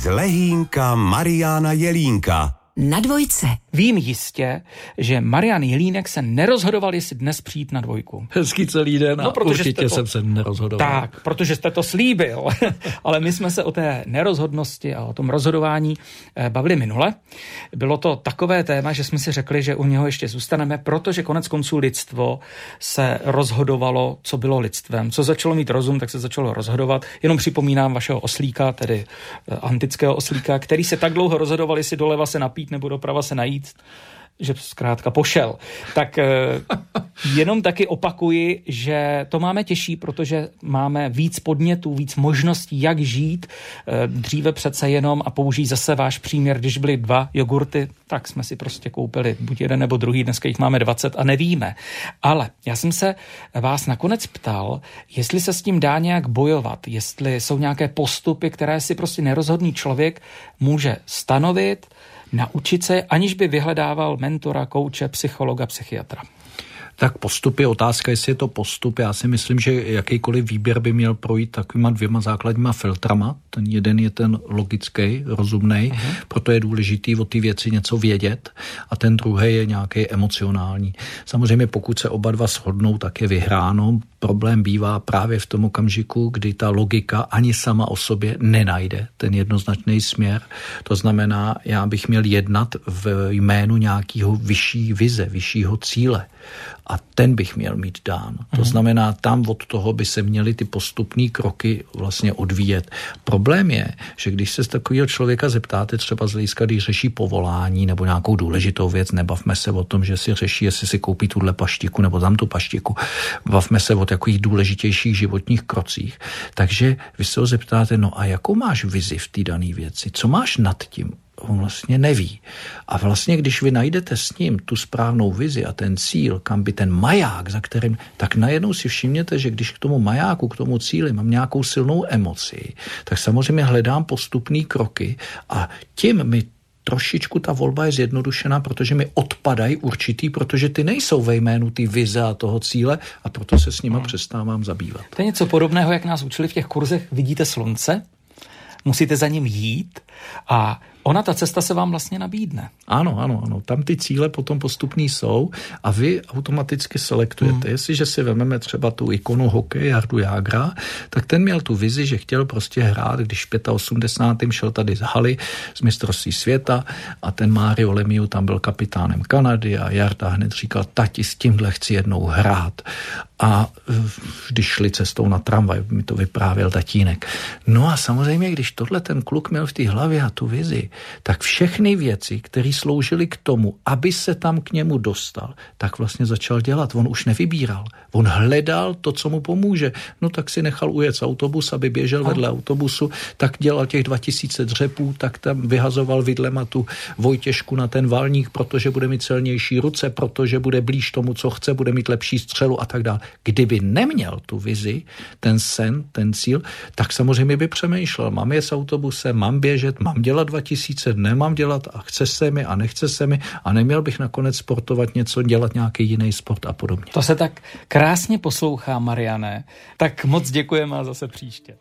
z Lehínka Mariana Jelínka. Na dvojce. Vím jistě, že Marian Jelínek se nerozhodoval, jestli dnes přijít na dvojku. Hezký celý den a no, určitě to, jsem se nerozhodoval. Tak, protože jste to slíbil. Ale my jsme se o té nerozhodnosti a o tom rozhodování eh, bavili minule. Bylo to takové téma, že jsme si řekli, že u něho ještě zůstaneme, protože konec konců lidstvo se rozhodovalo, co bylo lidstvem. Co začalo mít rozum, tak se začalo rozhodovat. Jenom připomínám vašeho oslíka, tedy eh, antického oslíka, který se tak dlouho rozhodoval, jestli doleva se napít nebo doprava se najít že zkrátka pošel. Tak eh, jenom taky opakuji, že to máme těžší, protože máme víc podnětů, víc možností, jak žít. Eh, dříve přece jenom, a použijí zase váš příměr, když byly dva jogurty, tak jsme si prostě koupili buď jeden nebo druhý, dneska jich máme 20 a nevíme. Ale já jsem se vás nakonec ptal, jestli se s tím dá nějak bojovat, jestli jsou nějaké postupy, které si prostě nerozhodný člověk může stanovit, naučit se, aniž by vyhledával mentora, kouče, psychologa, psychiatra. Tak postup je otázka, jestli je to postup. Já si myslím, že jakýkoliv výběr by měl projít takovýma dvěma základníma filtrama. Ten jeden je ten logický, rozumný, uh-huh. proto je důležitý o ty věci něco vědět a ten druhý je nějaký emocionální. Samozřejmě pokud se oba dva shodnou, tak je vyhráno. Problém bývá právě v tom okamžiku, kdy ta logika ani sama o sobě nenajde ten jednoznačný směr. To znamená, já bych měl jednat v jménu nějakého vyšší vize, vyššího cíle a ten bych měl mít dán. To mhm. znamená, tam od toho by se měly ty postupné kroky vlastně odvíjet. Problém je, že když se z takového člověka zeptáte třeba z hlediska, když řeší povolání nebo nějakou důležitou věc, nebavme se o tom, že si řeší, jestli si koupí tuhle paštiku nebo tam tu paštiku, bavme se o takových důležitějších životních krocích. Takže vy se ho zeptáte, no a jakou máš vizi v té dané věci? Co máš nad tím? On vlastně neví. A vlastně, když vy najdete s ním tu správnou vizi a ten cíl, kam by ten maják, za kterým, tak najednou si všimněte, že když k tomu majáku, k tomu cíli mám nějakou silnou emoci, tak samozřejmě hledám postupné kroky a tím mi trošičku ta volba je zjednodušená, protože mi odpadají určitý, protože ty nejsou ve jménu ty vize a toho cíle a proto se s nima hmm. přestávám zabývat. To je něco podobného, jak nás učili v těch kurzech Vidíte slunce? Musíte za ním jít a ona ta cesta se vám vlastně nabídne. Ano, ano, ano. Tam ty cíle potom postupný jsou a vy automaticky selektujete. Hmm. Jestliže si vezmeme třeba tu ikonu hokej Jardu Jágra, tak ten měl tu vizi, že chtěl prostě hrát, když v 85. šel tady z haly z mistrovství světa a ten Mario Lemieux tam byl kapitánem Kanady a Jarda hned říkal, tati, s tímhle chci jednou hrát. A když šli cestou na tramvaj, mi to vyprávěl tatínek. No a samozřejmě, když tohle ten kluk měl v té hlavě a tu vizi, tak všechny věci, které sloužily k tomu, aby se tam k němu dostal, tak vlastně začal dělat. On už nevybíral. On hledal to, co mu pomůže. No tak si nechal ujet autobus, aby běžel vedle autobusu, tak dělal těch 2000 dřepů, tak tam vyhazoval vidlema tu Vojtěžku na ten valník, protože bude mít silnější ruce, protože bude blíž tomu, co chce, bude mít lepší střelu a tak dále. Kdyby neměl tu vizi, ten sen, ten cíl, tak samozřejmě by přemýšlel, mám je s autobusem, mám běžet, mám dělat 2000, nemám dělat a chce se mi a nechce se mi a neměl bych nakonec sportovat něco, dělat nějaký jiný sport a podobně. To se tak krásně poslouchá, Mariané. Tak moc děkujeme a zase příště.